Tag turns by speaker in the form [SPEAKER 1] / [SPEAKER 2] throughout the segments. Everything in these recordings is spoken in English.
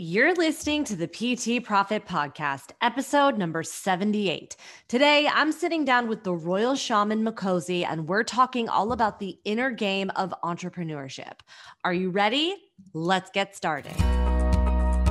[SPEAKER 1] You're listening to the PT Profit Podcast, episode number 78. Today, I'm sitting down with the Royal Shaman Makosi, and we're talking all about the inner game of entrepreneurship. Are you ready? Let's get started.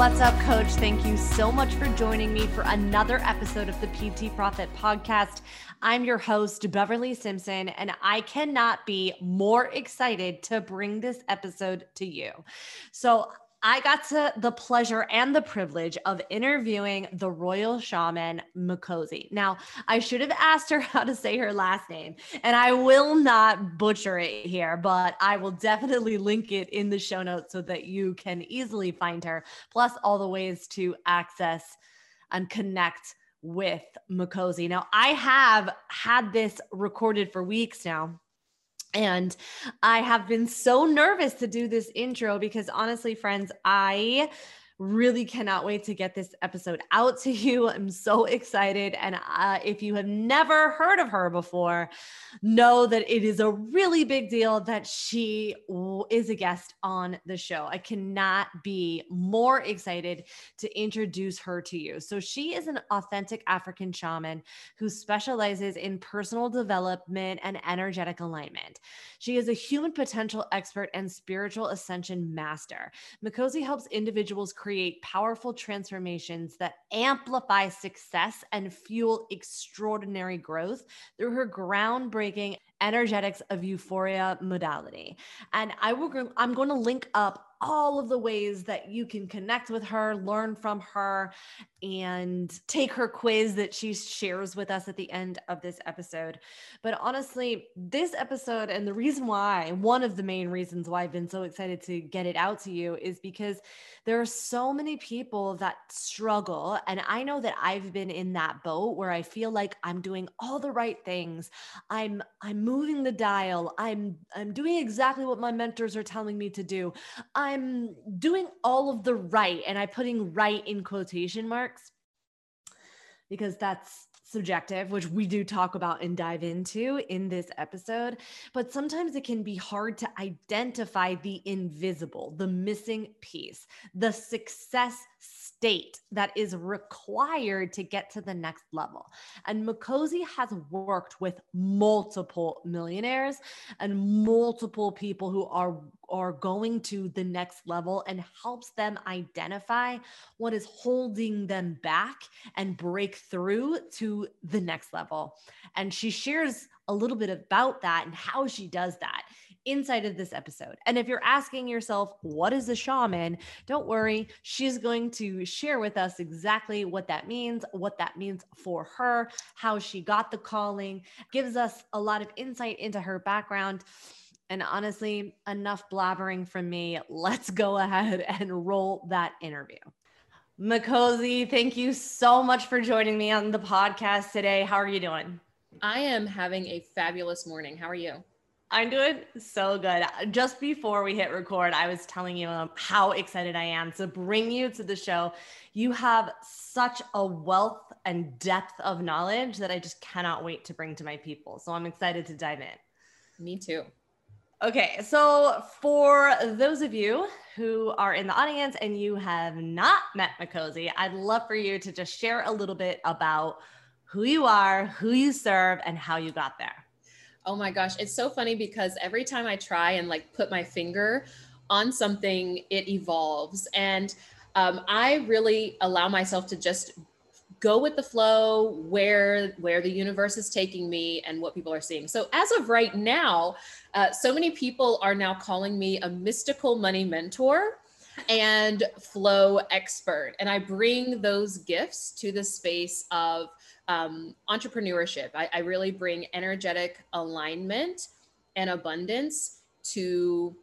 [SPEAKER 1] What's up, coach? Thank you so much for joining me for another episode of the PT Profit Podcast. I'm your host, Beverly Simpson, and I cannot be more excited to bring this episode to you. So, I got to the pleasure and the privilege of interviewing the royal shaman Makosi. Now, I should have asked her how to say her last name, and I will not butcher it here, but I will definitely link it in the show notes so that you can easily find her, plus all the ways to access and connect with Makosi. Now, I have had this recorded for weeks now and I have been so nervous to do this intro because honestly, friends, I really cannot wait to get this episode out to you. I'm so excited. And uh, if you have never heard of her before, know that it is a really big deal that she is a guest on the show. I cannot be more excited to introduce her to you. So, she is an authentic African shaman who specializes in personal development and energetic alignment. She is a human potential expert and spiritual ascension master. Makosi helps individuals create create powerful transformations that amplify success and fuel extraordinary growth through her groundbreaking energetics of euphoria modality. And I will I'm going to link up all of the ways that you can connect with her, learn from her, and take her quiz that she shares with us at the end of this episode. But honestly, this episode, and the reason why, one of the main reasons why I've been so excited to get it out to you is because there are so many people that struggle. And I know that I've been in that boat where I feel like I'm doing all the right things. I'm I'm moving the dial. I'm I'm doing exactly what my mentors are telling me to do. I'm doing all of the right and I'm putting right in quotation marks because that's subjective, which we do talk about and dive into in this episode. But sometimes it can be hard to identify the invisible, the missing piece, the success state that is required to get to the next level. And Makosi has worked with multiple millionaires and multiple people who are are going to the next level and helps them identify what is holding them back and break through to the next level. And she shares a little bit about that and how she does that inside of this episode. And if you're asking yourself, what is a shaman? Don't worry. She's going to share with us exactly what that means, what that means for her, how she got the calling, gives us a lot of insight into her background. And honestly, enough blabbering from me. Let's go ahead and roll that interview. Makosi, thank you so much for joining me on the podcast today. How are you doing?
[SPEAKER 2] I am having a fabulous morning. How are you?
[SPEAKER 1] I'm doing so good. Just before we hit record, I was telling you um, how excited I am to bring you to the show. You have such a wealth and depth of knowledge that I just cannot wait to bring to my people. So I'm excited to dive in.
[SPEAKER 2] Me too.
[SPEAKER 1] Okay, so for those of you who are in the audience and you have not met Makosi, I'd love for you to just share a little bit about who you are, who you serve, and how you got there.
[SPEAKER 2] Oh my gosh, it's so funny because every time I try and like put my finger on something, it evolves. And um, I really allow myself to just go with the flow where where the universe is taking me and what people are seeing so as of right now uh, so many people are now calling me a mystical money mentor and flow expert and i bring those gifts to the space of um, entrepreneurship. I, I really bring energetic alignment and abundance to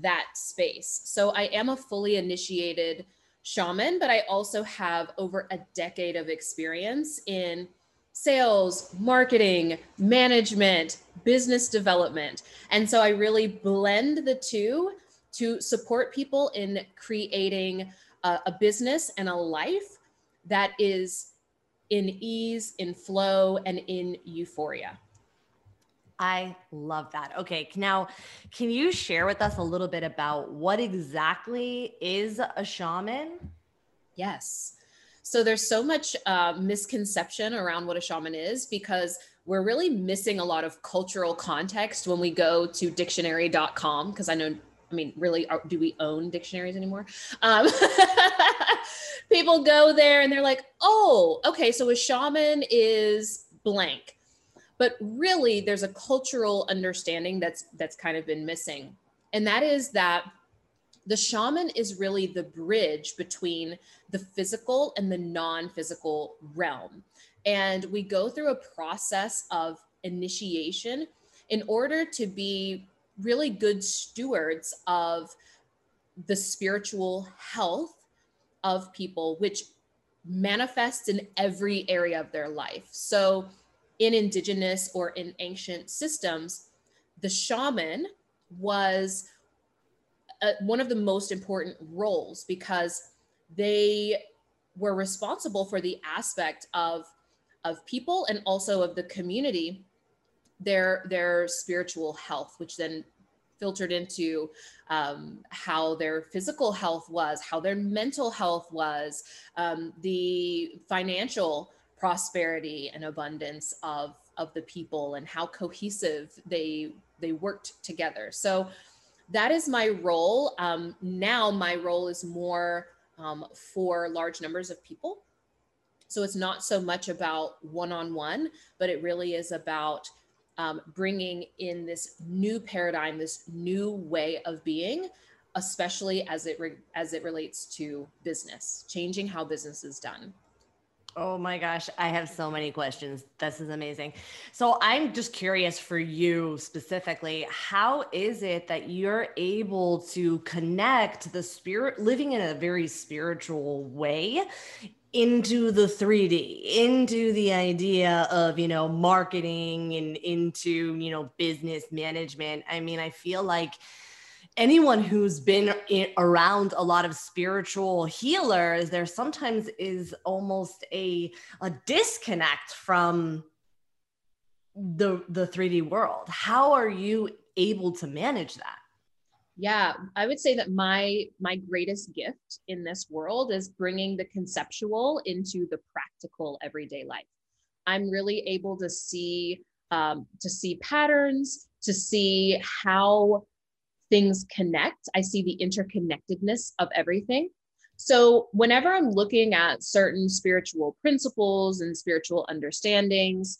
[SPEAKER 2] that space. So I am a fully initiated shaman, but I also have over a decade of experience in sales, marketing, management, business development. And so I really blend the two to support people in creating a, a business and a life that is in ease, in flow, and in euphoria.
[SPEAKER 1] I love that. Okay, now can you share with us a little bit about what exactly is a shaman?
[SPEAKER 2] Yes. So there's so much uh, misconception around what a shaman is because we're really missing a lot of cultural context when we go to dictionary.com because I know I mean, really, are, do we own dictionaries anymore? Um, people go there and they're like, oh, okay, so a shaman is blank. But really, there's a cultural understanding that's that's kind of been missing, and that is that the shaman is really the bridge between the physical and the non-physical realm. And we go through a process of initiation in order to be really good stewards of the spiritual health of people, which manifests in every area of their life. So, in indigenous or in ancient systems, the shaman was uh, one of the most important roles because they were responsible for the aspect of of people and also of the community their their spiritual health, which then filtered into um, how their physical health was, how their mental health was, um, the financial prosperity and abundance of of the people, and how cohesive they they worked together. So that is my role. Um, now my role is more um, for large numbers of people. So it's not so much about one on one, but it really is about um, bringing in this new paradigm, this new way of being, especially as it re- as it relates to business, changing how business is done.
[SPEAKER 1] Oh my gosh, I have so many questions. This is amazing. So I'm just curious for you specifically, how is it that you're able to connect the spirit living in a very spiritual way into the 3D, into the idea of, you know, marketing and into, you know, business management. I mean, I feel like anyone who's been around a lot of spiritual healers, there sometimes is almost a a disconnect from the the 3D world. How are you able to manage that?
[SPEAKER 2] Yeah i would say that my my greatest gift in this world is bringing the conceptual into the practical everyday life. I'm really able to see um, to see patterns to see how things connect. I see the interconnectedness of everything. So whenever i'm looking at certain spiritual principles and spiritual understandings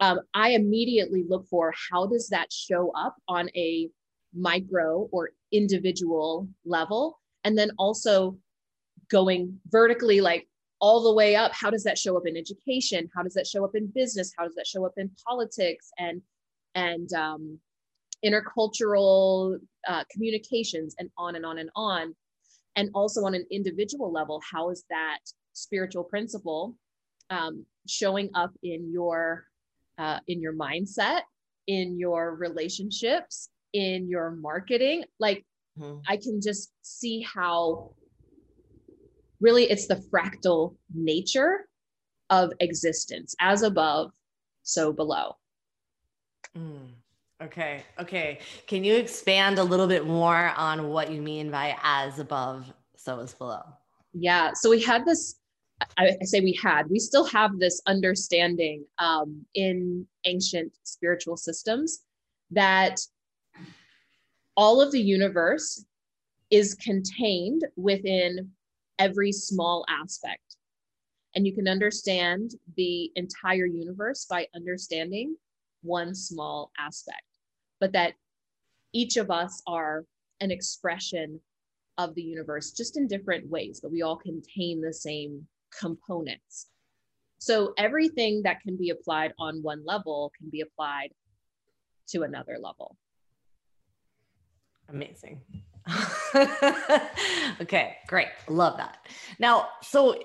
[SPEAKER 2] um, i immediately look for how does that show up on a micro or individual level and then also going vertically like all the way up how does that show up in education? How does that show up in business? How does that show up in politics and and um, intercultural uh, communications and on and on and on. And also on an individual level how is that spiritual principle um, showing up in your uh, in your mindset in your relationships in your marketing like mm-hmm. i can just see how really it's the fractal nature of existence as above so below
[SPEAKER 1] mm. okay okay can you expand a little bit more on what you mean by as above so is below
[SPEAKER 2] yeah so we had this I, I say we had we still have this understanding um, in ancient spiritual systems that all of the universe is contained within every small aspect. And you can understand the entire universe by understanding one small aspect, but that each of us are an expression of the universe just in different ways, but we all contain the same components. So everything that can be applied on one level can be applied to another level.
[SPEAKER 1] Amazing. okay, great. Love that. Now, so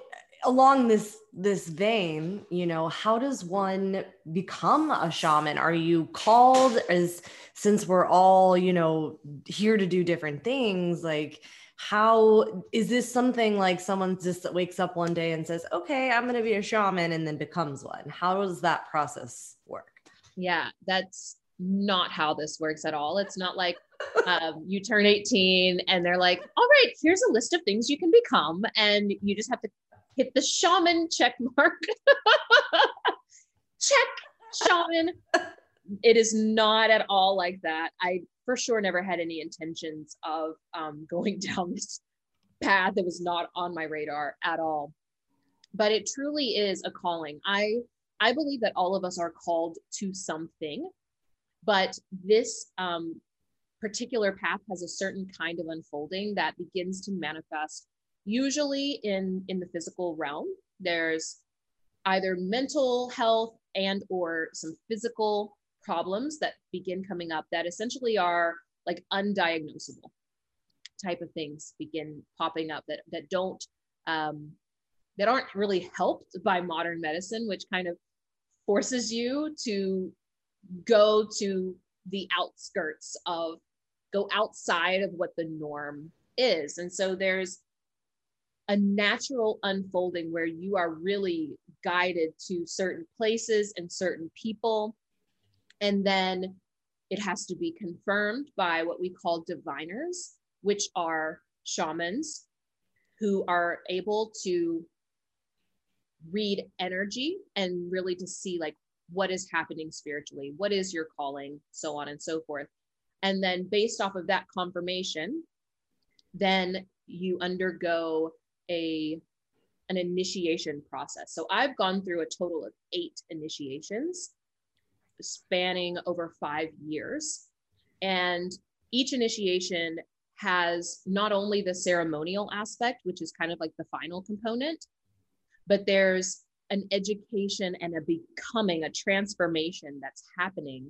[SPEAKER 1] along this this vein, you know, how does one become a shaman? Are you called as since we're all, you know, here to do different things, like how is this something like someone just wakes up one day and says, "Okay, I'm going to be a shaman," and then becomes one? How does that process work?
[SPEAKER 2] Yeah, that's not how this works at all. It's not like um, you turn 18 and they're like, "All right, here's a list of things you can become," and you just have to hit the shaman check mark. check shaman. It is not at all like that. I for sure never had any intentions of um, going down this path that was not on my radar at all. But it truly is a calling. I I believe that all of us are called to something, but this um, particular path has a certain kind of unfolding that begins to manifest usually in in the physical realm. There's either mental health and or some physical problems that begin coming up that essentially are like undiagnosable type of things begin popping up that that don't um, that aren't really helped by modern medicine, which kind of forces you to go to the outskirts of go outside of what the norm is. And so there's a natural unfolding where you are really guided to certain places and certain people and then it has to be confirmed by what we call diviners, which are shamans who are able to read energy and really to see like what is happening spiritually, what is your calling, so on and so forth. And then based off of that confirmation, then you undergo a an initiation process. So I've gone through a total of 8 initiations spanning over five years. And each initiation has not only the ceremonial aspect, which is kind of like the final component, but there's an education and a becoming, a transformation that's happening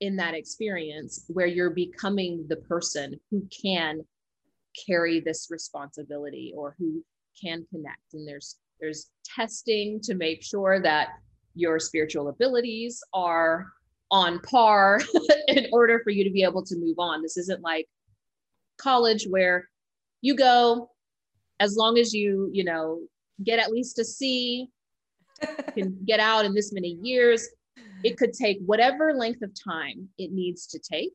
[SPEAKER 2] in that experience where you're becoming the person who can carry this responsibility or who can connect and there's there's testing to make sure that your spiritual abilities are on par in order for you to be able to move on. This isn't like college where you go as long as you, you know, get at least a C, can get out in this many years. It could take whatever length of time it needs to take.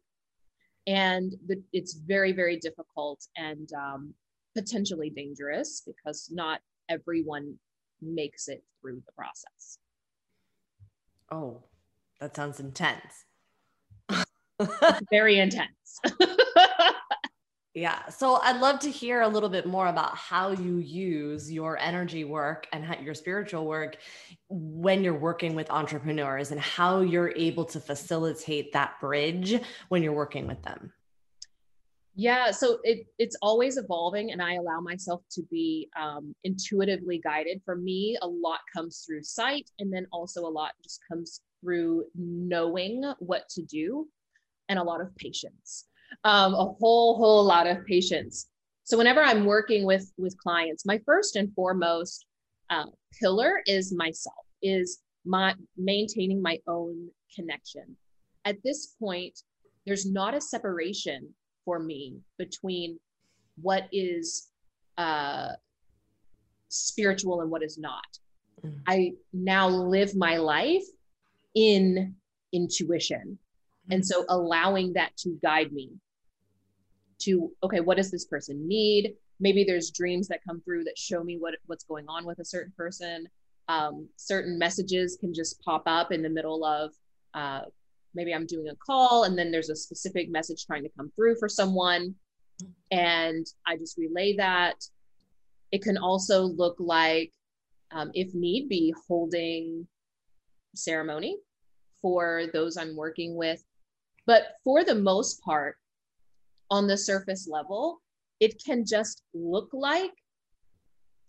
[SPEAKER 2] And the, it's very, very difficult and um, potentially dangerous because not everyone makes it through the process.
[SPEAKER 1] Oh, that sounds intense.
[SPEAKER 2] Very intense.
[SPEAKER 1] yeah. So I'd love to hear a little bit more about how you use your energy work and your spiritual work when you're working with entrepreneurs and how you're able to facilitate that bridge when you're working with them.
[SPEAKER 2] Yeah, so it it's always evolving, and I allow myself to be um, intuitively guided. For me, a lot comes through sight, and then also a lot just comes through knowing what to do, and a lot of patience. Um, a whole whole lot of patience. So whenever I'm working with with clients, my first and foremost uh, pillar is myself, is my maintaining my own connection. At this point, there's not a separation for me between what is uh, spiritual and what is not. Mm. I now live my life in intuition. And so allowing that to guide me to, okay, what does this person need? Maybe there's dreams that come through that show me what, what's going on with a certain person. Um, certain messages can just pop up in the middle of uh, maybe I'm doing a call and then there's a specific message trying to come through for someone. And I just relay that. It can also look like, um, if need be, holding ceremony for those I'm working with. But for the most part, on the surface level, it can just look like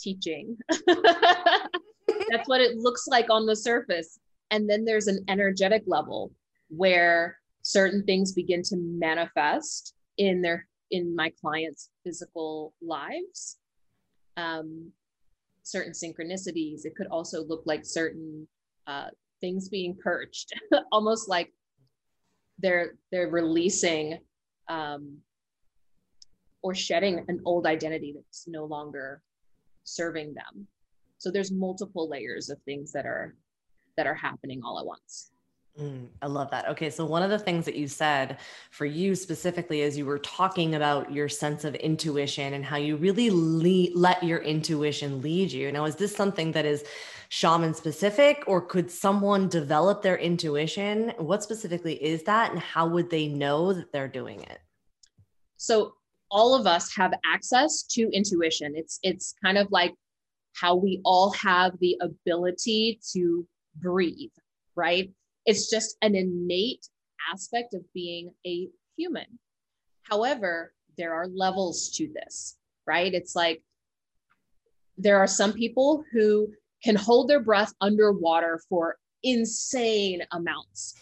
[SPEAKER 2] teaching. That's what it looks like on the surface. And then there's an energetic level where certain things begin to manifest in their in my clients' physical lives. Um, certain synchronicities. It could also look like certain uh, things being purged, almost like they're they're releasing um, or shedding an old identity that's no longer serving them. So there's multiple layers of things that are that are happening all at once.
[SPEAKER 1] Mm, I love that. Okay. So, one of the things that you said for you specifically is you were talking about your sense of intuition and how you really le- let your intuition lead you. Now, is this something that is shaman specific, or could someone develop their intuition? What specifically is that, and how would they know that they're doing it?
[SPEAKER 2] So, all of us have access to intuition. It's it's kind of like how we all have the ability to breathe, right? It's just an innate aspect of being a human. However, there are levels to this, right? It's like there are some people who can hold their breath underwater for insane amounts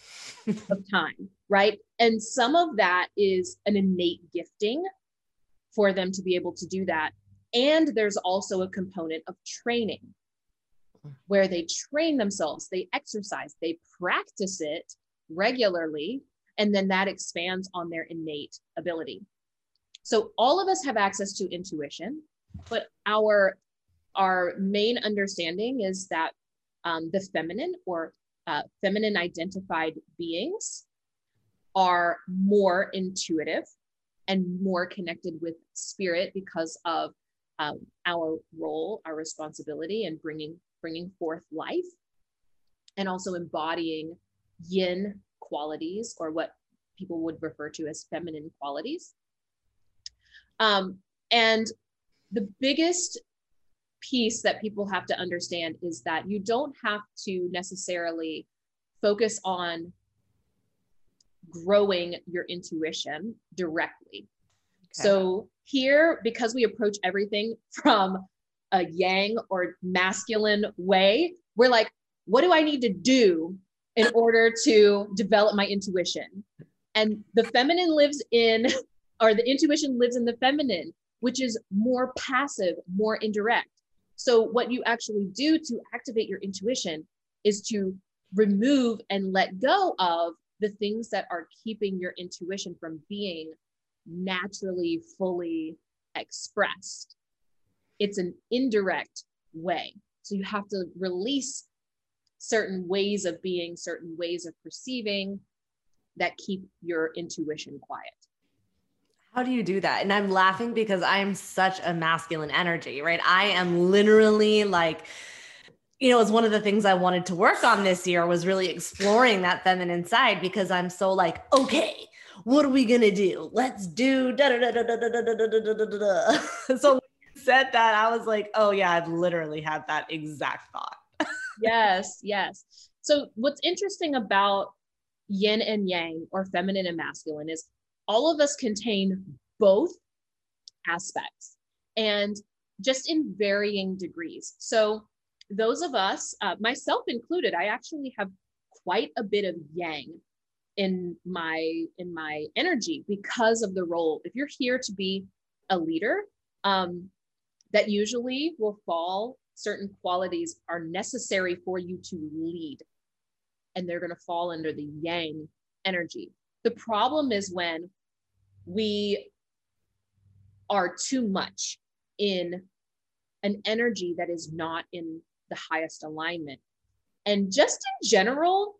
[SPEAKER 2] of time, right? And some of that is an innate gifting for them to be able to do that. And there's also a component of training where they train themselves, they exercise, they practice it regularly, and then that expands on their innate ability. So all of us have access to intuition, but our our main understanding is that um, the feminine or uh, feminine identified beings are more intuitive and more connected with spirit because of um, our role, our responsibility, and bringing bringing forth life and also embodying yin qualities or what people would refer to as feminine qualities. Um, and the biggest piece that people have to understand is that you don't have to necessarily focus on growing your intuition directly. Okay. So, here, because we approach everything from a yang or masculine way, we're like, what do I need to do in order to develop my intuition? And the feminine lives in, or the intuition lives in the feminine, which is more passive, more indirect. So, what you actually do to activate your intuition is to remove and let go of the things that are keeping your intuition from being naturally fully expressed it's an indirect way. So you have to release certain ways of being, certain ways of perceiving that keep your intuition quiet.
[SPEAKER 1] How do you do that? And I'm laughing because I am such a masculine energy, right? I am literally like, you know, it's one of the things I wanted to work on this year was really exploring that feminine side because I'm so like, okay, what are we gonna do? Let's do da da da da da da da da da da da. So said that, I was like, oh yeah, I've literally had that exact thought.
[SPEAKER 2] yes, yes. So what's interesting about yin and yang or feminine and masculine is all of us contain both aspects and just in varying degrees. So those of us, uh, myself included, I actually have quite a bit of yang in my in my energy because of the role. If you're here to be a leader, um, that usually will fall certain qualities are necessary for you to lead and they're going to fall under the yang energy. The problem is when we are too much in an energy that is not in the highest alignment. And just in general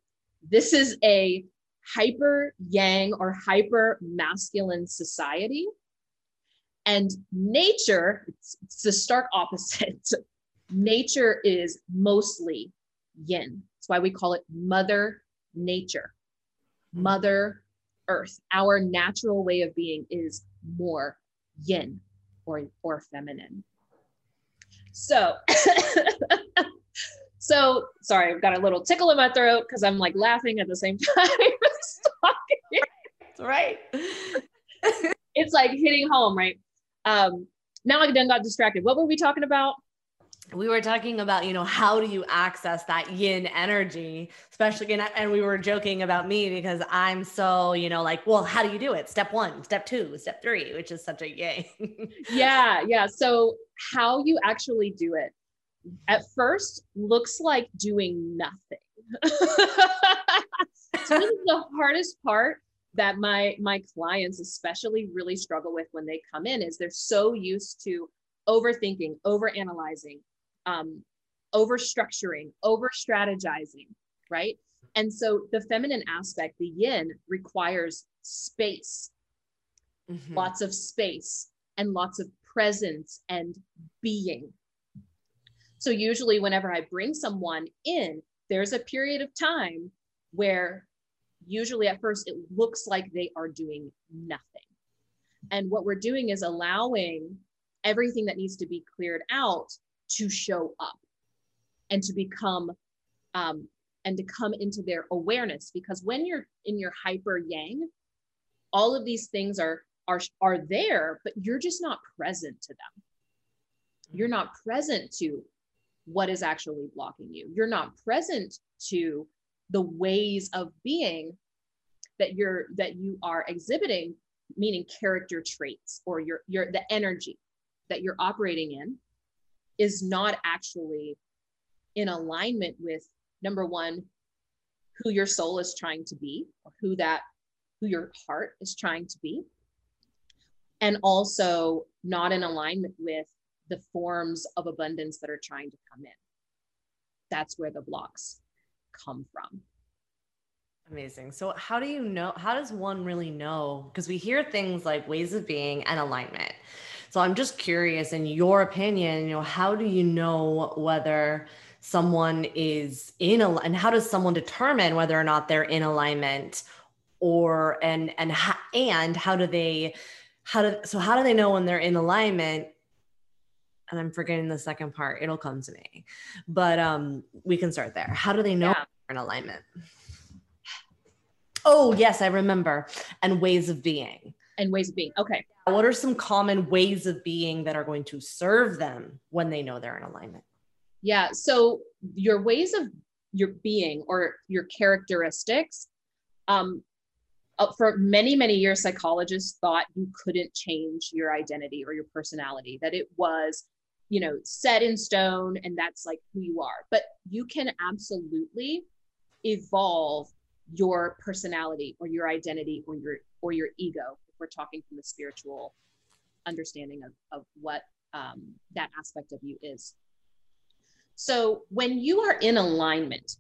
[SPEAKER 2] this is a hyper yang or hyper masculine society and nature, it's, it's the stark opposite. nature is mostly yin. That's why we call it Mother Nature, Mother Earth. Our natural way of being is more yin or, or feminine. So, so sorry, I've got a little tickle in my throat because I'm like laughing at the same time.
[SPEAKER 1] That's right.
[SPEAKER 2] it's like hitting home, right? Um, now I done got distracted. What were we talking about?
[SPEAKER 1] we were talking about, you know, how do you access that yin energy, especially, and, and we were joking about me because I'm so, you know, like, well, how do you do it? Step one, step two, step three, which is such a yay.
[SPEAKER 2] yeah. Yeah. So, how you actually do it at first looks like doing nothing. it's really the hardest part that my my clients especially really struggle with when they come in is they're so used to overthinking overanalyzing um, over structuring, over strategizing, right? And so the feminine aspect, the yin, requires space, mm-hmm. lots of space, and lots of presence and being. So, usually, whenever I bring someone in, there's a period of time where usually at first it looks like they are doing nothing. And what we're doing is allowing everything that needs to be cleared out to show up and to become um, and to come into their awareness. Because when you're in your hyper yang all of these things are are are there but you're just not present to them. You're not present to what is actually blocking you. You're not present to the ways of being that you're that you are exhibiting meaning character traits or your your the energy that you're operating in is not actually in alignment with number one who your soul is trying to be or who that who your heart is trying to be and also not in alignment with the forms of abundance that are trying to come in. That's where the blocks come from.
[SPEAKER 1] Amazing. So how do you know how does one really know? Because we hear things like ways of being and alignment. So I'm just curious, in your opinion, you know, how do you know whether someone is in a and how does someone determine whether or not they're in alignment or and and and how do they how do so how do they know when they're in alignment and I'm forgetting the second part. It'll come to me. But um we can start there. How do they know yeah. in alignment? Oh, yes, I remember. And ways of being
[SPEAKER 2] and ways of being. Okay.
[SPEAKER 1] What are some common ways of being that are going to serve them when they know they're in alignment?
[SPEAKER 2] Yeah. So your ways of your being or your characteristics, um, uh, for many, many years, psychologists thought you couldn't change your identity or your personality, that it was, you know, set in stone and that's like who you are. But you can absolutely evolve your personality or your identity or your or your ego if we're talking from the spiritual understanding of, of what um, that aspect of you is. So when you are in alignment,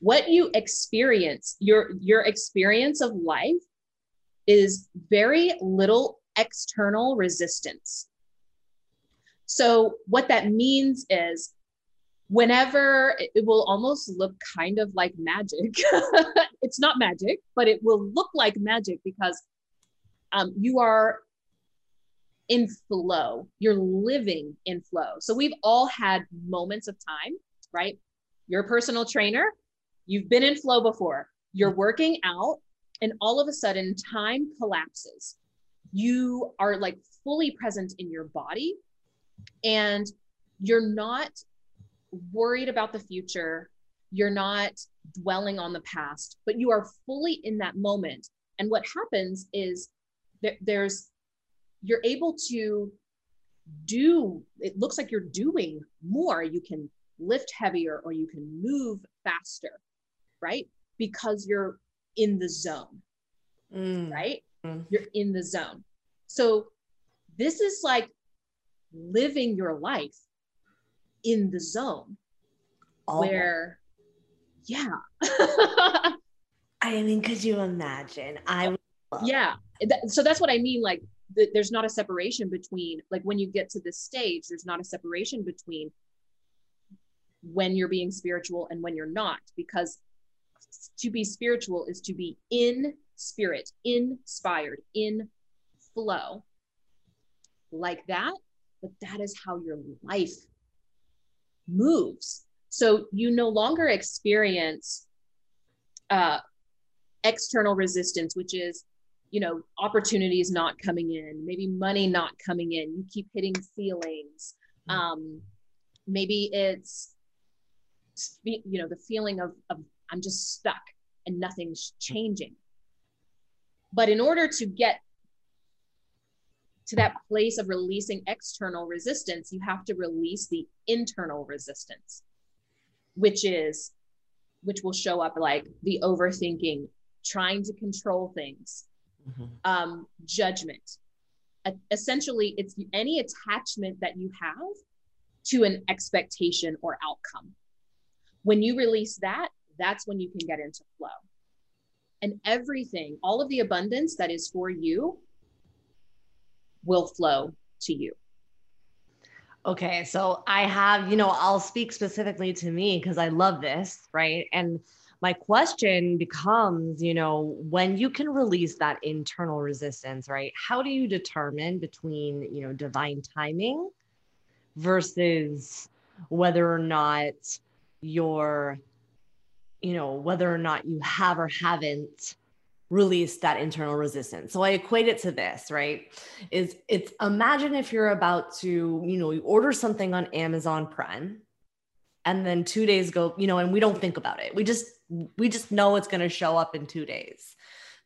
[SPEAKER 2] what you experience, your your experience of life is very little external resistance. So what that means is whenever it will almost look kind of like magic. it's not magic, but it will look like magic because um, you are in flow. You're living in flow. So we've all had moments of time, right? You're a personal trainer. You've been in flow before. You're working out, and all of a sudden, time collapses. You are like fully present in your body, and you're not worried about the future. You're not dwelling on the past, but you are fully in that moment. And what happens is there, there's you're able to do it looks like you're doing more you can lift heavier or you can move faster right because you're in the zone mm. right mm. you're in the zone so this is like living your life in the zone oh. where yeah.
[SPEAKER 1] I mean could you imagine? I
[SPEAKER 2] yeah. So that's what i mean like th- there's not a separation between like when you get to this stage there's not a separation between when you're being spiritual and when you're not because to be spiritual is to be in spirit inspired in flow like that but that is how your life moves. So you no longer experience uh, external resistance which is you know opportunities not coming in maybe money not coming in. You keep hitting ceilings mm-hmm. um, maybe it's you know the feeling of, of i'm just stuck and nothing's changing. But in order to get to that place of releasing external resistance you have to release the internal resistance which is which will show up like the overthinking trying to control things mm-hmm. um, judgment essentially it's any attachment that you have to an expectation or outcome. When you release that, that's when you can get into flow. And everything, all of the abundance that is for you will flow to you.
[SPEAKER 1] Okay, so I have, you know, I'll speak specifically to me because I love this, right? And my question becomes, you know, when you can release that internal resistance, right? How do you determine between, you know, divine timing versus whether or not you're, you know, whether or not you have or haven't released that internal resistance. So I equate it to this, right? Is it's imagine if you're about to, you know, you order something on Amazon Prime and then 2 days go, you know, and we don't think about it. We just we just know it's going to show up in 2 days.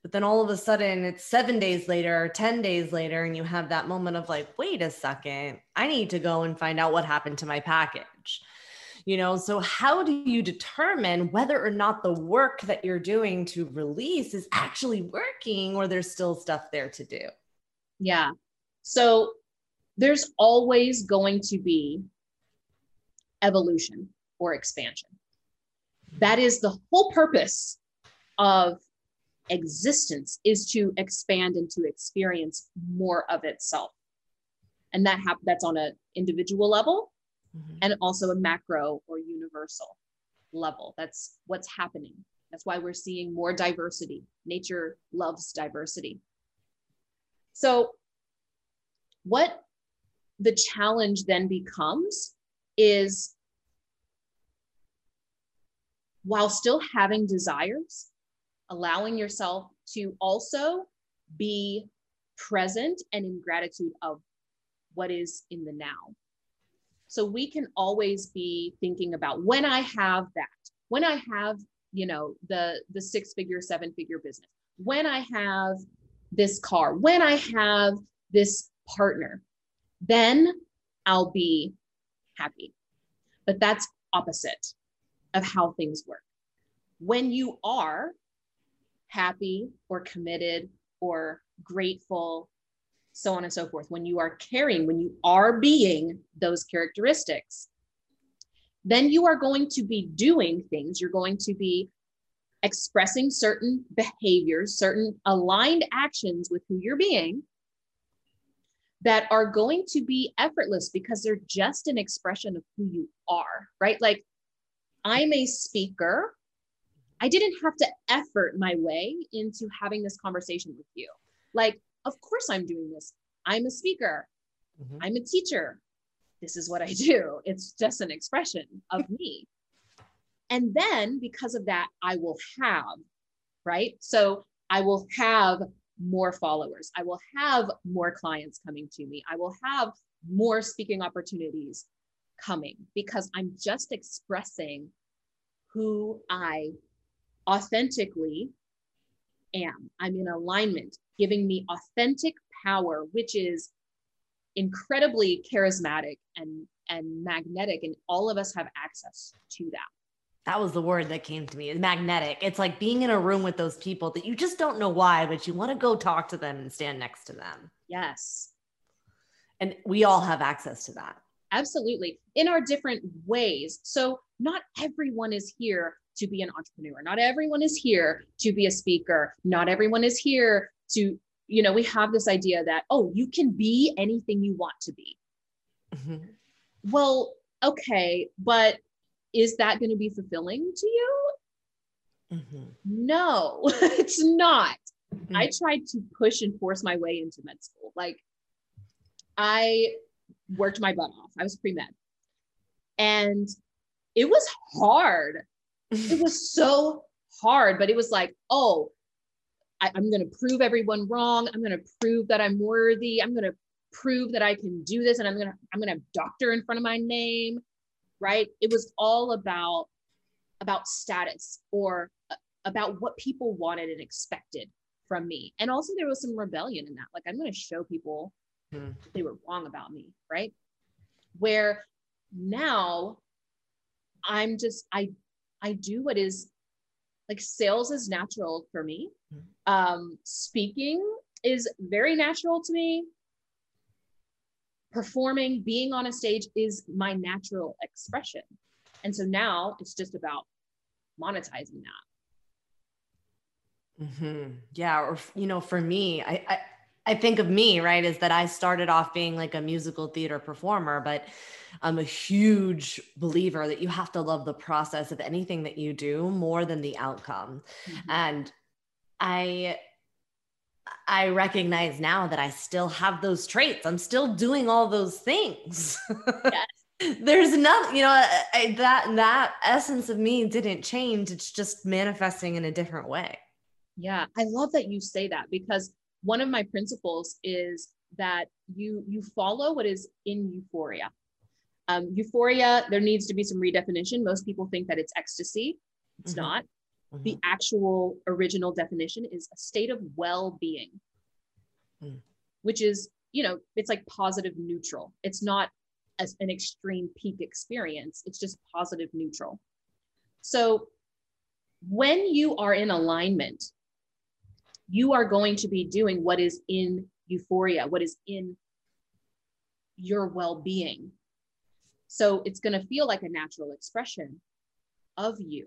[SPEAKER 1] But then all of a sudden it's seven days later, or 10 days later, and you have that moment of like, wait a second, I need to go and find out what happened to my package. You know, so how do you determine whether or not the work that you're doing to release is actually working or there's still stuff there to do?
[SPEAKER 2] Yeah. So there's always going to be evolution or expansion. That is the whole purpose of existence is to expand and to experience more of itself and that hap- that's on an individual level mm-hmm. and also a macro or universal level that's what's happening that's why we're seeing more diversity nature loves diversity so what the challenge then becomes is while still having desires allowing yourself to also be present and in gratitude of what is in the now. So we can always be thinking about when I have that, when I have, you know, the the six figure, seven figure business, when I have this car, when I have this partner, then I'll be happy. But that's opposite of how things work. When you are happy or committed or grateful, so on and so forth. When you are caring, when you are being those characteristics, then you are going to be doing things. You're going to be expressing certain behaviors, certain aligned actions with who you're being that are going to be effortless because they're just an expression of who you are, right? Like, I'm a speaker I didn't have to effort my way into having this conversation with you. Like, of course I'm doing this. I'm a speaker. Mm-hmm. I'm a teacher. This is what I do. It's just an expression of me. And then because of that, I will have, right? So I will have more followers. I will have more clients coming to me. I will have more speaking opportunities coming because I'm just expressing who I authentically am. I'm in alignment, giving me authentic power, which is incredibly charismatic and and magnetic and all of us have access to that.
[SPEAKER 1] That was the word that came to me magnetic. It's like being in a room with those people that you just don't know why but you want to go talk to them and stand next to them.
[SPEAKER 2] Yes.
[SPEAKER 1] And we all have access to that
[SPEAKER 2] absolutely in our different ways so not everyone is here to be an entrepreneur. Not everyone is here to be a speaker. Not everyone is here to, you know, we have this idea that, oh, you can be anything you want to be. Mm-hmm. Well, okay, but is that going to be fulfilling to you? Mm-hmm. No, it's not. Mm-hmm. I tried to push and force my way into med school. Like, I worked my butt off. I was pre med. And it was hard it was so hard, but it was like, oh, I, I'm going to prove everyone wrong. I'm going to prove that I'm worthy. I'm going to prove that I can do this, and I'm going to I'm going to have doctor in front of my name. right? It was all about about status or uh, about what people wanted and expected from me. And also there was some rebellion in that. Like I'm going to show people hmm. they were wrong about me, right? Where now I'm just I I do what is like sales is natural for me. Hmm. Um speaking is very natural to me performing, being on a stage is my natural expression. And so now it's just about monetizing
[SPEAKER 1] that. Mm-hmm. Yeah. Or, you know, for me, I, I, I think of me, right, is that I started off being like a musical theater performer, but I'm a huge believer that you have to love the process of anything that you do more than the outcome. Mm-hmm. And I I recognize now that I still have those traits. I'm still doing all those things. Yes. There's nothing, you know, I, that that essence of me didn't change. It's just manifesting in a different way.
[SPEAKER 2] Yeah, I love that you say that because one of my principles is that you you follow what is in euphoria. Um, euphoria, there needs to be some redefinition. Most people think that it's ecstasy. It's mm-hmm. not. Mm-hmm. The actual original definition is a state of well being, mm. which is, you know, it's like positive neutral. It's not as an extreme peak experience, it's just positive neutral. So when you are in alignment, you are going to be doing what is in euphoria, what is in your well being. So it's going to feel like a natural expression of you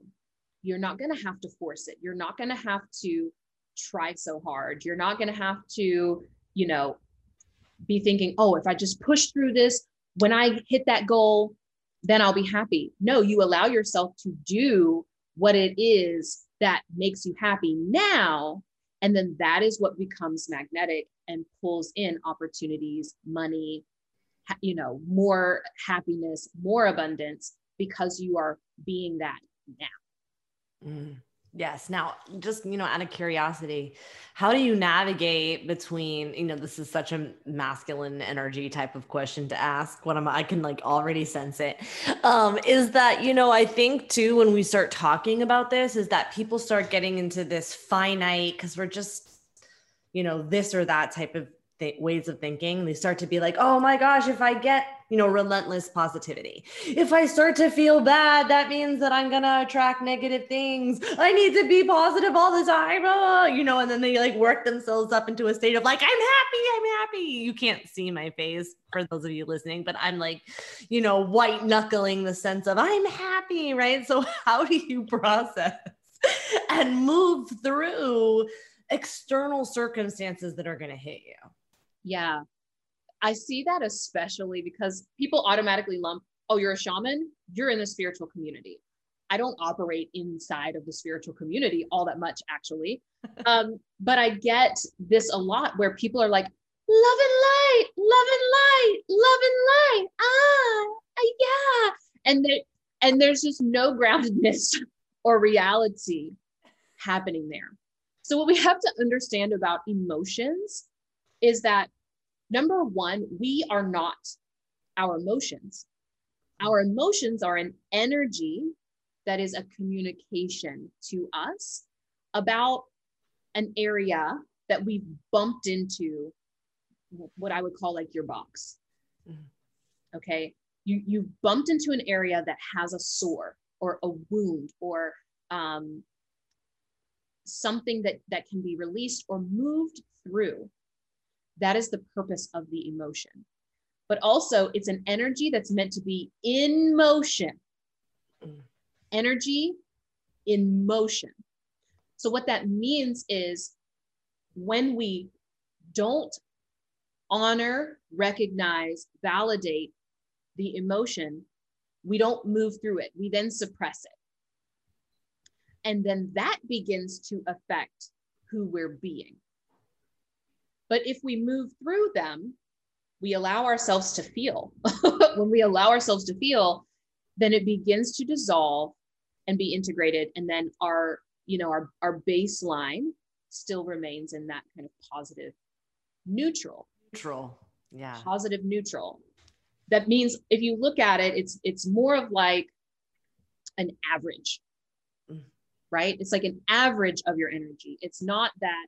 [SPEAKER 2] you're not going to have to force it. You're not going to have to try so hard. You're not going to have to, you know, be thinking, oh, if I just push through this, when I hit that goal, then I'll be happy. No, you allow yourself to do what it is that makes you happy now. And then that is what becomes magnetic and pulls in opportunities, money, you know, more happiness, more abundance because you are being that now.
[SPEAKER 1] Mm, yes. Now, just, you know, out of curiosity, how do you navigate between, you know, this is such a masculine energy type of question to ask what I'm, I can like already sense it. Um, is that, you know, I think too, when we start talking about this, is that people start getting into this finite because we're just, you know, this or that type of th- ways of thinking. They start to be like, oh my gosh, if I get, you know, relentless positivity, if I start to feel bad, that means that I'm going to attract negative things. I need to be positive all the time, oh, you know, and then they like work themselves up into a state of like, I'm happy, I'm happy. You can't see my face for those of you listening, but I'm like, you know, white knuckling the sense of I'm happy, right? So, how do you process and move through? external circumstances that are going to hit you.
[SPEAKER 2] Yeah. I see that especially because people automatically lump, oh, you're a shaman, you're in the spiritual community. I don't operate inside of the spiritual community all that much, actually. um, but I get this a lot where people are like, love and light, love and light, love and light. Ah, yeah. And there, and there's just no groundedness or reality happening there. So what we have to understand about emotions is that number one, we are not our emotions. Our emotions are an energy that is a communication to us about an area that we've bumped into what I would call like your box. Mm-hmm. Okay. You, you bumped into an area that has a sore or a wound or um, something that, that can be released or moved through that is the purpose of the emotion. But also, it's an energy that's meant to be in motion. Mm. Energy in motion. So, what that means is when we don't honor, recognize, validate the emotion, we don't move through it. We then suppress it. And then that begins to affect who we're being. But if we move through them, we allow ourselves to feel. when we allow ourselves to feel, then it begins to dissolve and be integrated. And then our, you know, our, our baseline still remains in that kind of positive neutral.
[SPEAKER 1] Neutral. Yeah.
[SPEAKER 2] Positive neutral. that means if you look at it, it's it's more of like an average, mm. right? It's like an average of your energy. It's not that,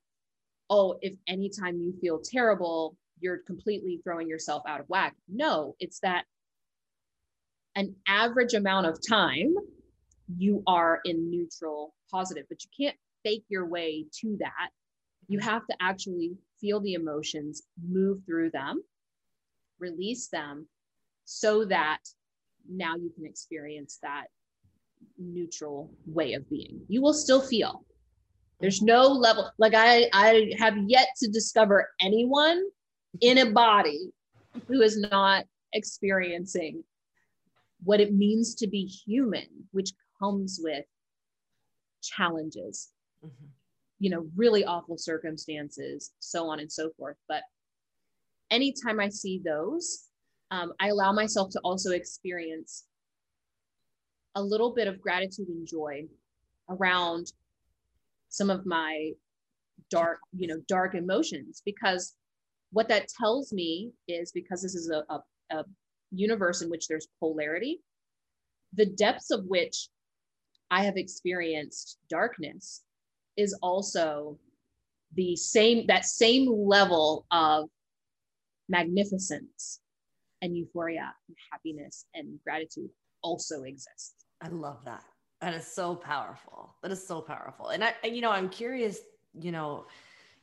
[SPEAKER 2] oh, if anytime you feel terrible, you're completely throwing yourself out of whack. No, it's that an average amount of time you are in neutral positive, but you can't fake your way to that. You mm-hmm. have to actually feel the emotions, move through them, release them so that now you can experience that neutral way of being. You will still feel. There's no level like I I have yet to discover anyone in a body who is not experiencing what it means to be human, which comes with challenges, mm-hmm. you know, really awful circumstances, so on and so forth. But anytime I see those, um, I allow myself to also experience a little bit of gratitude and joy around some of my dark, you know, dark emotions because what that tells me is because this is a, a, a universe in which there's polarity, the depths of which I have experienced darkness is also the same, that same level of magnificence and euphoria and happiness and gratitude also exists.
[SPEAKER 1] I love that. That is so powerful. That is so powerful. And I, you know, I'm curious, you know,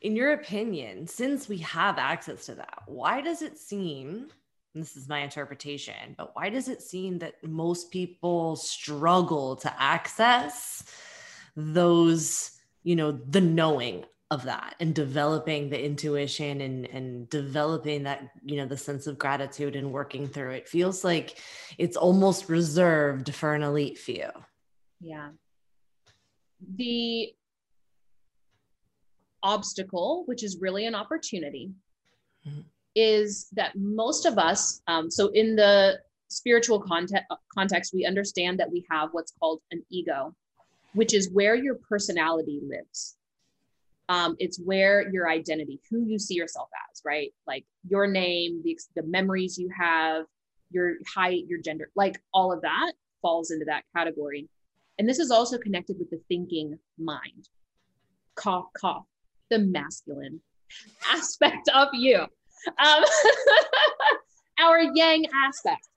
[SPEAKER 1] in your opinion, since we have access to that, why does it seem this is my interpretation, but why does it seem that most people struggle to access those, you know, the knowing of that and developing the intuition and and developing that, you know, the sense of gratitude and working through it feels like it's almost reserved for an elite few.
[SPEAKER 2] Yeah. The obstacle, which is really an opportunity, mm-hmm is that most of us, um, so in the spiritual context, context, we understand that we have what's called an ego, which is where your personality lives. Um, it's where your identity, who you see yourself as, right? Like your name, the, the memories you have, your height, your gender, like all of that falls into that category. And this is also connected with the thinking mind. Cough, cough, the masculine aspect of you um, our yang aspect.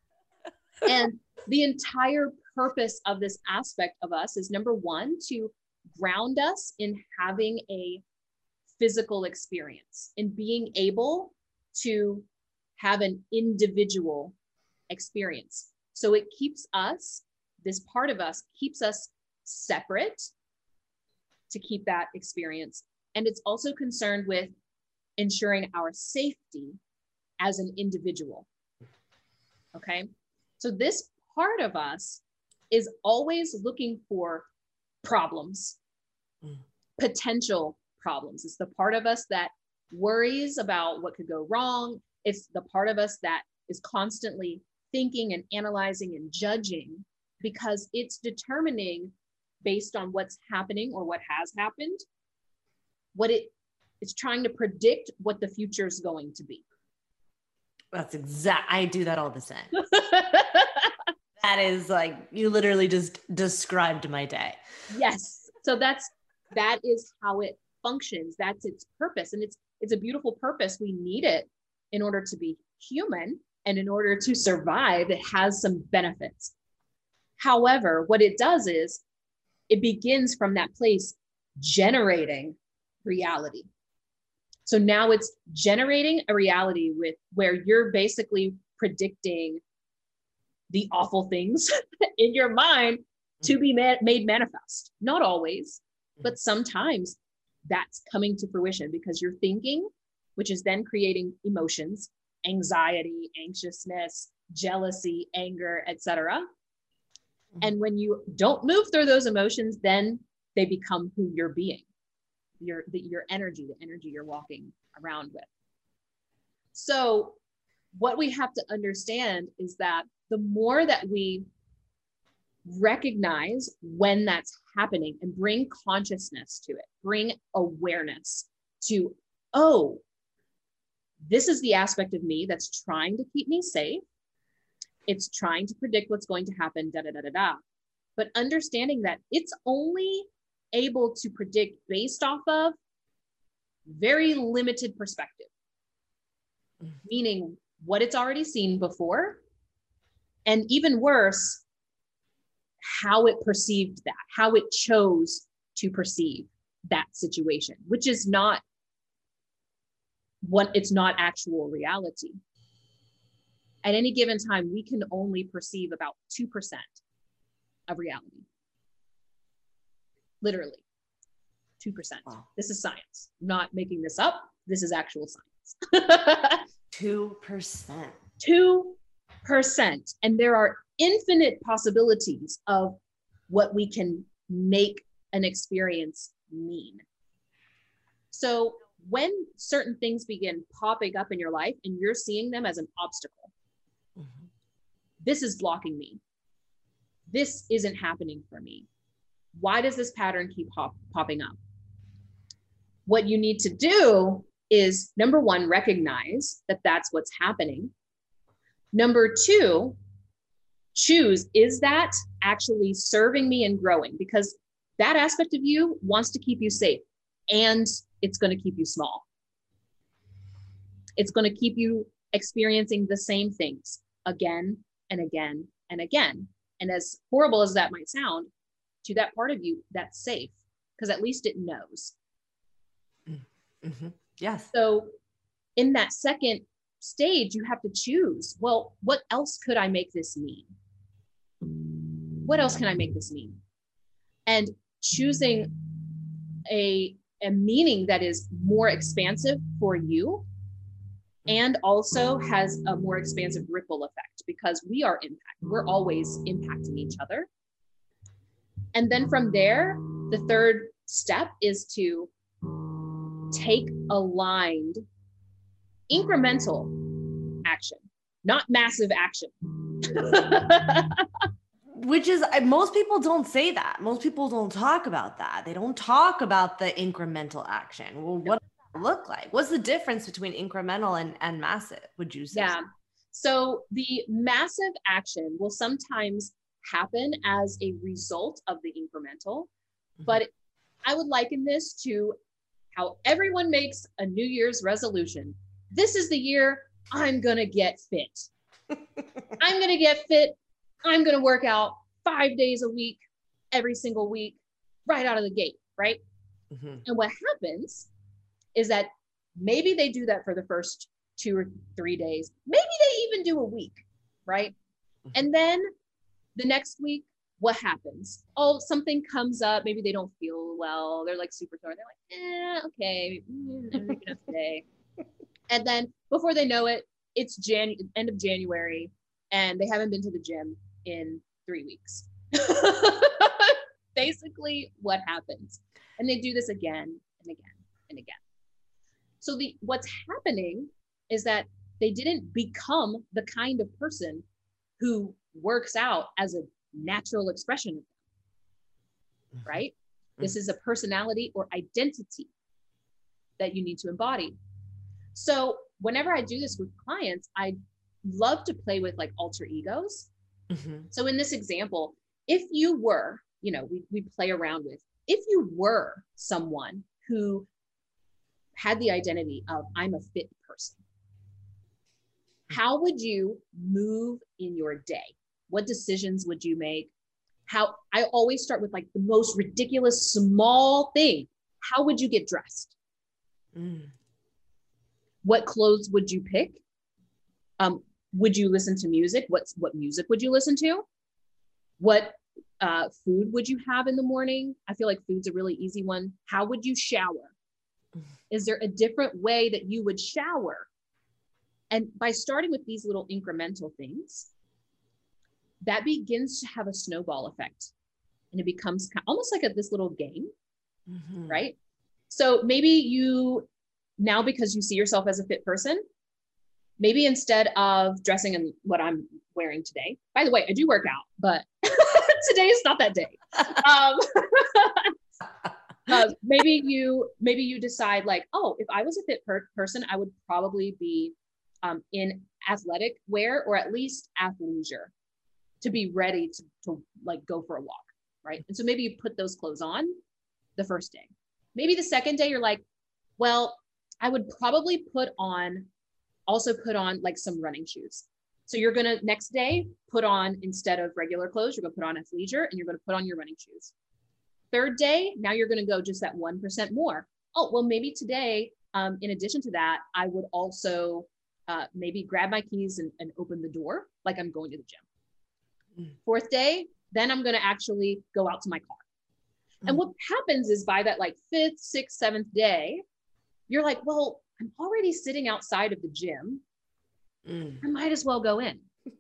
[SPEAKER 2] And the entire purpose of this aspect of us is number one, to ground us in having a physical experience, in being able to have an individual experience. So it keeps us, this part of us keeps us separate to keep that experience. And it's also concerned with ensuring our safety as an individual. Okay. So this part of us is always looking for problems, mm. potential problems. It's the part of us that worries about what could go wrong. It's the part of us that is constantly thinking and analyzing and judging because it's determining based on what's happening or what has happened what it it's trying to predict what the future is going to be.
[SPEAKER 1] That's exact. I do that all the time. that is like you literally just described my day.
[SPEAKER 2] Yes. So that's that is how it functions. That's its purpose, and it's it's a beautiful purpose. We need it in order to be human and in order to survive. It has some benefits. However, what it does is it begins from that place generating reality. So now it's generating a reality with where you're basically predicting the awful things in your mind to be ma- made manifest. Not always, but mm-hmm. sometimes that's coming to fruition because you're thinking, which is then creating emotions, anxiety, anxiousness, jealousy, anger, etc. Mm-hmm. And when you don't move through those emotions, then they become who you're being your the, your energy, the energy you're walking around with. So what we have to understand is that the more that we recognize when that's happening and bring consciousness to it, bring awareness to, oh, this is the aspect of me that's trying to keep me safe. It's trying to predict what's going to happen, da da da da da. But understanding that it's only able to predict based off of very limited perspective, mm-hmm. meaning what it's already seen before, and even worse, how it perceived that, how it chose to perceive that situation, which is not what it's not actual reality. At any given time, we can only perceive about 2% of reality. Literally, 2%. Wow. This is science. I'm not making this up. This is actual science.
[SPEAKER 1] 2%.
[SPEAKER 2] 2%. And there are infinite possibilities of what we can make an experience mean. So when certain things begin popping up in your life and you're seeing them as an obstacle. This is blocking me. This isn't happening for me. Why does this pattern keep pop- popping up? What you need to do is number one, recognize that that's what's happening. Number two, choose is that actually serving me and growing? Because that aspect of you wants to keep you safe and it's going to keep you small. It's going to keep you experiencing the same things again and again and again. And as horrible as that might sound, to that part of you, that's safe because at least it knows.
[SPEAKER 1] Mm-hmm. Yes.
[SPEAKER 2] So in that second stage, you have to choose well, what else could I make this mean? What else can I make this mean? And choosing a, a meaning that is more expansive for you and also has a more expansive ripple effect because we are impact. We're always impacting each other. And then from there the third step is to take aligned incremental action not massive action.
[SPEAKER 1] Which is most people don't say that. Most people don't talk about that. They don't talk about the incremental action. Well what does that look like? What's the difference between incremental and, and massive would you say?
[SPEAKER 2] Yeah so the massive action will sometimes happen as a result of the incremental mm-hmm. but i would liken this to how everyone makes a new year's resolution this is the year i'm gonna get fit i'm gonna get fit I'm going to work out five days a week, every single week, right out of the gate, right? Mm-hmm. And what happens is that maybe they do that for the first two or three days. Maybe they even do a week, right? Mm-hmm. And then the next week, what happens? Oh, something comes up. Maybe they don't feel well. They're like super sore. They're like, eh, okay, mm, I'm enough today. and then before they know it, it's Jan end of January, and they haven't been to the gym in three weeks. Basically, what happens. And they do this again and again and again. So the what's happening is that they didn't become the kind of person who works out as a natural expression of them. Mm-hmm. Right? Mm-hmm. This is a personality or identity that you need to embody. So whenever I do this with clients, I love to play with like alter egos Mm-hmm. So in this example, if you were, you know, we, we play around with, if you were someone who had the identity of I'm a fit person, how would you move in your day? What decisions would you make? How I always start with like the most ridiculous small thing. How would you get dressed? Mm. What clothes would you pick? Um, would you listen to music what's what music would you listen to what uh, food would you have in the morning i feel like food's a really easy one how would you shower is there a different way that you would shower and by starting with these little incremental things that begins to have a snowball effect and it becomes almost like a, this little game mm-hmm. right so maybe you now because you see yourself as a fit person maybe instead of dressing in what I'm wearing today, by the way, I do work out, but today is not that day. Um, uh, maybe you maybe you decide like, oh, if I was a fit per- person, I would probably be um, in athletic wear or at least athleisure to be ready to, to like go for a walk, right? And so maybe you put those clothes on the first day. Maybe the second day you're like, well, I would probably put on, also put on like some running shoes. So you're gonna next day put on instead of regular clothes, you're gonna put on athleisure and you're gonna put on your running shoes. Third day, now you're gonna go just that 1% more. Oh, well, maybe today, um, in addition to that, I would also uh, maybe grab my keys and, and open the door like I'm going to the gym. Mm. Fourth day, then I'm gonna actually go out to my car. Mm. And what happens is by that like fifth, sixth, seventh day, you're like, well, I'm already sitting outside of the gym. Mm. I might as well go in.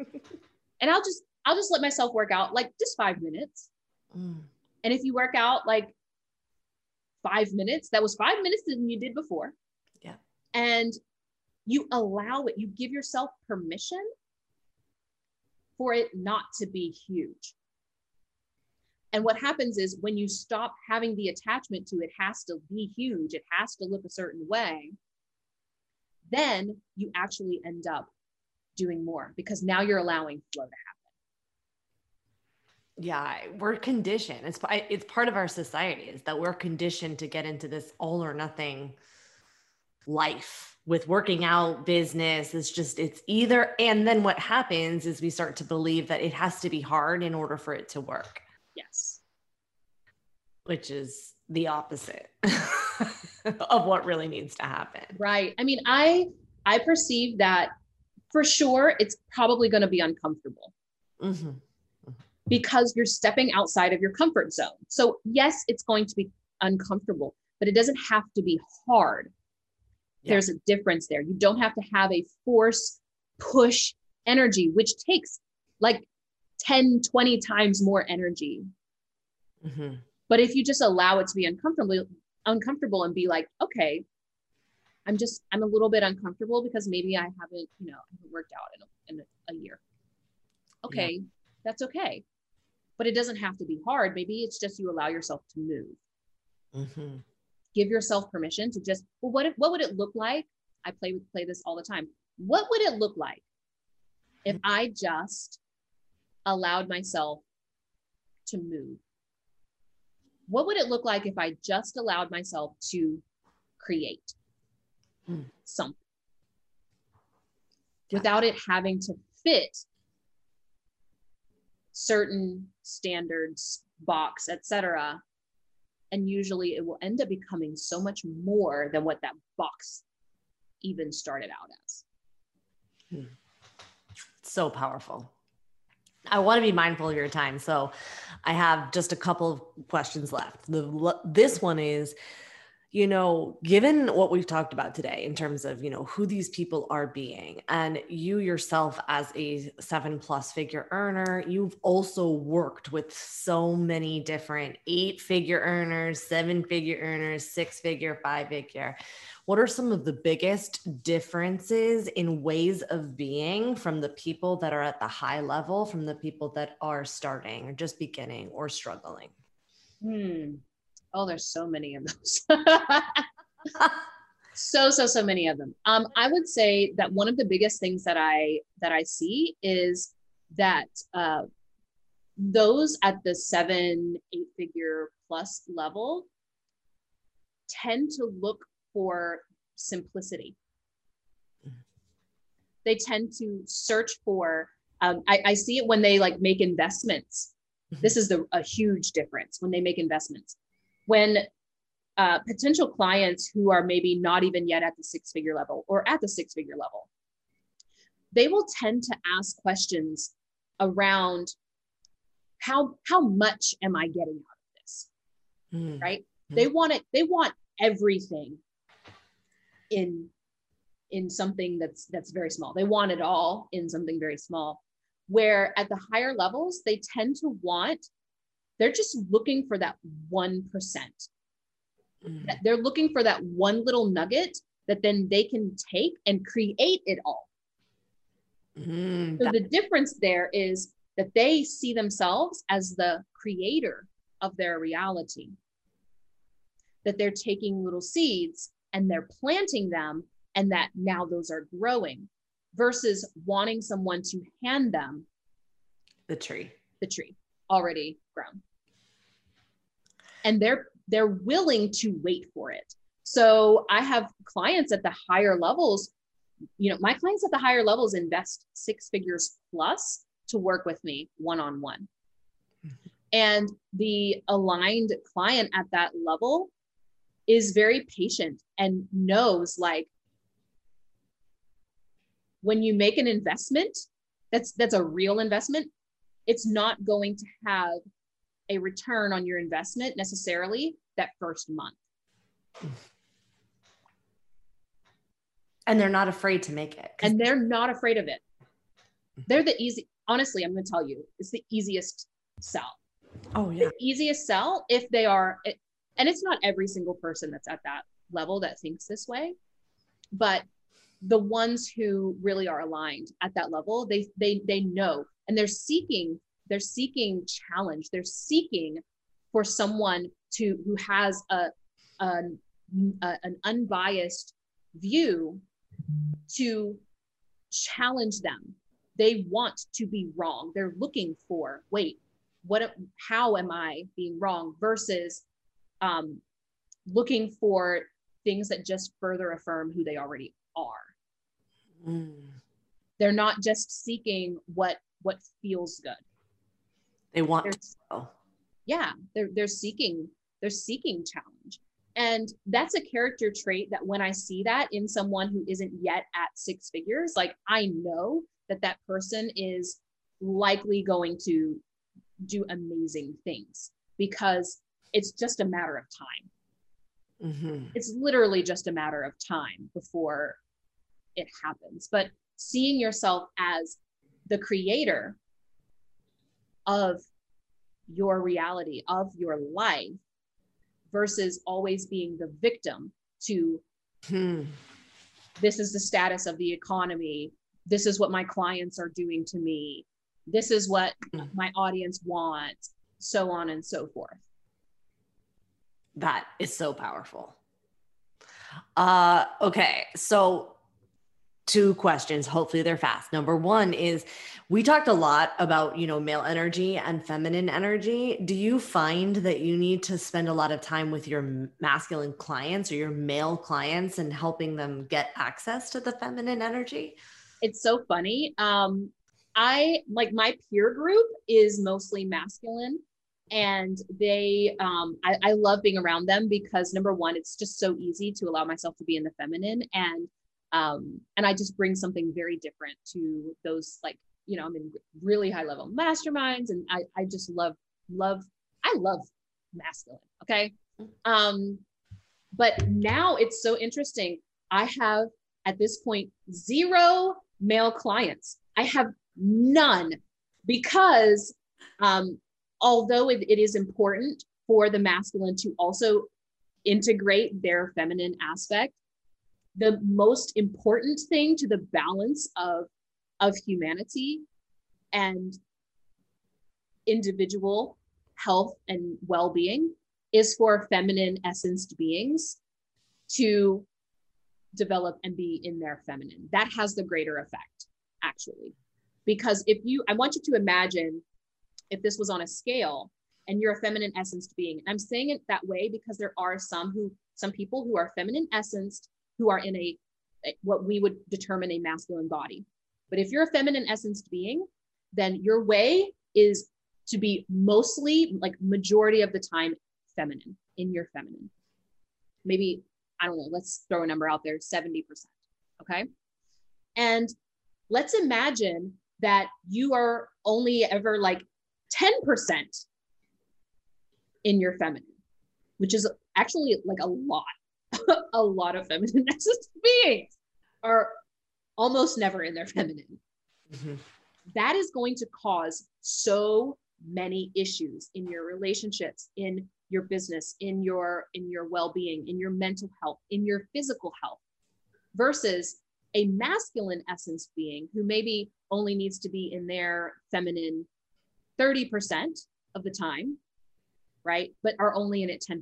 [SPEAKER 2] and I'll just I'll just let myself work out like just five minutes. Mm. And if you work out like five minutes, that was five minutes than you did before.
[SPEAKER 1] Yeah.
[SPEAKER 2] And you allow it, you give yourself permission for it not to be huge. And what happens is when you stop having the attachment to it has to be huge, it has to look a certain way, then you actually end up doing more because now you're allowing flow to
[SPEAKER 1] happen. Yeah, we're conditioned. It's it's part of our society is that we're conditioned to get into this all or nothing life with working out business it's just it's either and then what happens is we start to believe that it has to be hard in order for it to work
[SPEAKER 2] Yes.
[SPEAKER 1] Which is the opposite of what really needs to happen.
[SPEAKER 2] Right. I mean, I I perceive that for sure it's probably going to be uncomfortable. Mm-hmm. Because you're stepping outside of your comfort zone. So, yes, it's going to be uncomfortable, but it doesn't have to be hard. Yeah. There's a difference there. You don't have to have a force push energy, which takes like 10, 20 times more energy. Mm-hmm. But if you just allow it to be uncomfortable, uncomfortable and be like, okay, I'm just, I'm a little bit uncomfortable because maybe I haven't, you know, haven't worked out in a, in a year. Okay, yeah. that's okay. But it doesn't have to be hard. Maybe it's just you allow yourself to move. Mm-hmm. Give yourself permission to just, well, what, if, what would it look like? I play play this all the time. What would it look like if. I just allowed myself to move? What would it look like if I just allowed myself to create mm. something without it having to fit certain standards, box, etc. And usually it will end up becoming so much more than what that box even started out as.
[SPEAKER 1] Hmm. So powerful. I want to be mindful of your time. So I have just a couple of questions left. The, this one is, you know, given what we've talked about today in terms of, you know, who these people are being, and you yourself as a seven plus figure earner, you've also worked with so many different eight figure earners, seven figure earners, six figure, five figure what are some of the biggest differences in ways of being from the people that are at the high level from the people that are starting or just beginning or struggling
[SPEAKER 2] hmm. Oh there's so many of those so so so many of them um, i would say that one of the biggest things that i that i see is that uh, those at the seven eight figure plus level tend to look for simplicity. They tend to search for, um, I, I, see it when they like make investments. This is the, a huge difference when they make investments. When uh, potential clients who are maybe not even yet at the six figure level or at the six figure level, they will tend to ask questions around how how much am I getting out of this? Mm-hmm. Right? Mm-hmm. They want it, they want everything in in something that's that's very small they want it all in something very small where at the higher levels they tend to want they're just looking for that 1% mm. they're looking for that one little nugget that then they can take and create it all. Mm, so the difference there is that they see themselves as the creator of their reality. That they're taking little seeds and they're planting them and that now those are growing versus wanting someone to hand them
[SPEAKER 1] the tree.
[SPEAKER 2] the tree already grown and they're they're willing to wait for it. So i have clients at the higher levels you know my clients at the higher levels invest six figures plus to work with me one on one and the aligned client at that level is very patient and knows like when you make an investment that's that's a real investment it's not going to have a return on your investment necessarily that first month.
[SPEAKER 1] And they're not afraid to make it.
[SPEAKER 2] And they're not afraid of it. They're the easy honestly i'm going to tell you it's the easiest sell.
[SPEAKER 1] Oh yeah.
[SPEAKER 2] the easiest sell if they are and it's not every single person that's at that level that thinks this way but the ones who really are aligned at that level they they they know and they're seeking they're seeking challenge. They're seeking for someone to who has a, a, a an unbiased view to challenge them. They want to be wrong. They're looking for wait what how am i being wrong versus um, looking for things that just further affirm who they already are. Mm. they're not just seeking what what feels good
[SPEAKER 1] they want
[SPEAKER 2] they're, yeah they're they're seeking they're seeking challenge and that's a character trait that when i see that in someone who isn't yet at six figures like i know that that person is likely going to do amazing things because it's just a matter of time. Mm-hmm. It's literally just a matter of time before it happens. But seeing yourself as the creator of your reality, of your life, versus always being the victim to hmm. this is the status of the economy. This is what my clients are doing to me. This is what hmm. my audience wants, so on and so forth
[SPEAKER 1] that is so powerful. Uh, okay, so two questions. Hopefully they're fast. Number one is we talked a lot about, you know, male energy and feminine energy. Do you find that you need to spend a lot of time with your masculine clients or your male clients and helping them get access to the feminine energy?
[SPEAKER 2] It's so funny. Um, I like my peer group is mostly masculine and they um, I, I, love being around them because number one it's just so easy to allow myself to be in the feminine and um, and i just bring something very different to those like you know i'm in really high level masterminds and i, I just love love i love masculine okay? Um but now it's so interesting. I have at this point zero male clients. I have none because um, although it, it is important for the masculine to also integrate their feminine aspect, the most important thing to the balance of, of humanity and individual health and well-being is for feminine essenced beings to develop and be in their feminine. That has the greater effect, actually. Because if you, I want you to imagine if this was on a scale and you're a feminine essenced being. I'm saying it that way because there are some who, some people who are feminine essenced who are in a, what we would determine a masculine body. But if you're a feminine essenced being, then your way is to be mostly like majority of the time feminine in your feminine. Maybe, I don't know, let's throw a number out there 70%. Okay. And let's imagine that you are only ever like 10% in your feminine, which is actually like a lot, a lot of feminine essence beings are almost never in their feminine. Mm-hmm. That is going to cause so many issues in your relationships, in your business, in your in your well-being, in your mental health, in your physical health versus a masculine essence being who maybe only needs to be in their feminine 30% of the time, right? But are only in it 10%.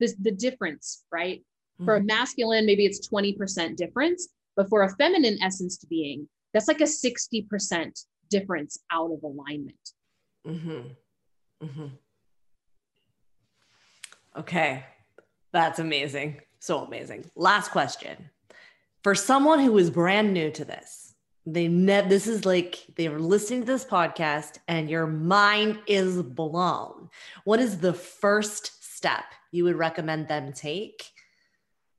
[SPEAKER 2] This the difference, right? Mm-hmm. For a mm-hmm. masculine, maybe it's 20% difference. But for a feminine essence to being, that's like a 60% difference out of alignment.
[SPEAKER 1] Mm-hmm. Mm-hmm. Okay. That's amazing. So amazing. Last question. For someone who is brand new to this, they ne- this is like they are listening to this podcast and your mind is blown. What is the first step you would recommend them take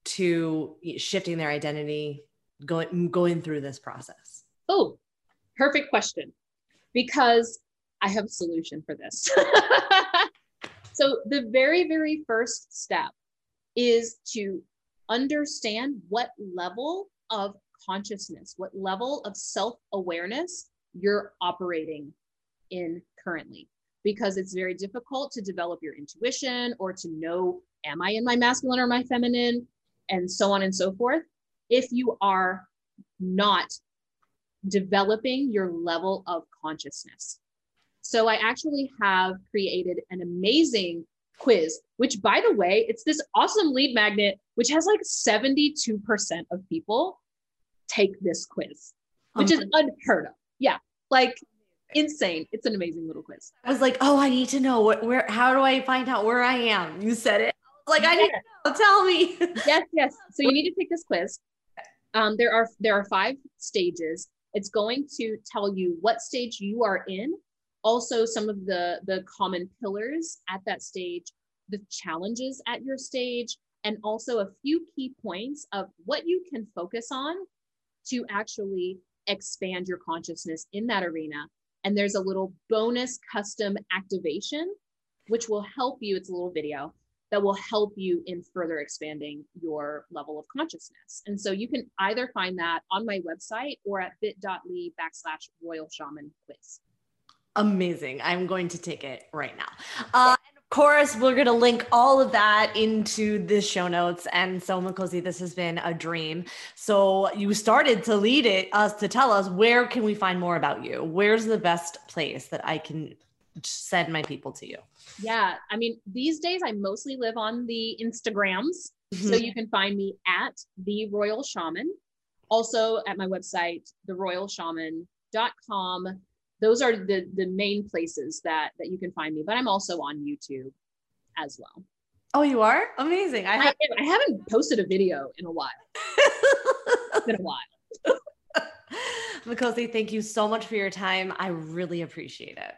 [SPEAKER 1] to shifting their identity, going going through this process?
[SPEAKER 2] Oh, perfect question. Because I have a solution for this. so the very, very first step is to understand what level of consciousness, what level of self awareness you're operating in currently. Because it's very difficult to develop your intuition or to know, am I in my masculine or my feminine, and so on and so forth, if you are not developing your level of consciousness. So I actually have created an amazing quiz, which by the way, it's this awesome lead magnet, which has like 72% of people take this quiz, which oh is unheard of. Yeah. Like insane. It's an amazing little quiz.
[SPEAKER 1] I was like, oh, I need to know what, where, how do I find out where I am? You said it. Like, I need to know. Tell me.
[SPEAKER 2] yes. Yes. So you need to take this quiz. Um, there are, there are five stages. It's going to tell you what stage you are in also some of the the common pillars at that stage the challenges at your stage and also a few key points of what you can focus on to actually expand your consciousness in that arena and there's a little bonus custom activation which will help you it's a little video that will help you in further expanding your level of consciousness. And so you can either find that on my website or at bit.ly backslash royal shaman quiz
[SPEAKER 1] amazing. I'm going to take it right now. Uh, course, we're going to link all of that into the show notes. And so, Makosi, this has been a dream. So you started to lead it us to tell us where can we find more about you? Where's the best place that I can send my people to you?
[SPEAKER 2] Yeah, I mean, these days I mostly live on the Instagrams. Mm-hmm. So you can find me at the Royal Shaman. Also at my website, theroyalshaman.com those are the the main places that that you can find me but i'm also on youtube as well
[SPEAKER 1] oh you are amazing
[SPEAKER 2] i, have- I, I haven't posted a video in a while it's been a while
[SPEAKER 1] Makosi, thank you so much for your time. I really appreciate it.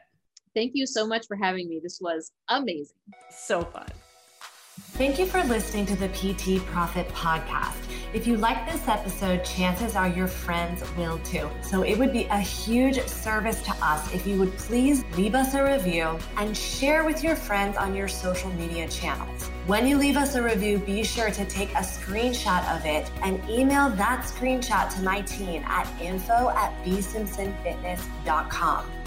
[SPEAKER 2] Thank you so much for having me. This was amazing.
[SPEAKER 1] So fun.
[SPEAKER 3] Thank you for listening to the PT Profit Podcast. If you like this episode, chances are your friends will too. So it would be a huge service to us if you would please leave us a review and share with your friends on your social media channels. When you leave us a review, be sure to take a screenshot of it and email that screenshot to my team at info at bsimpsonfitness.com.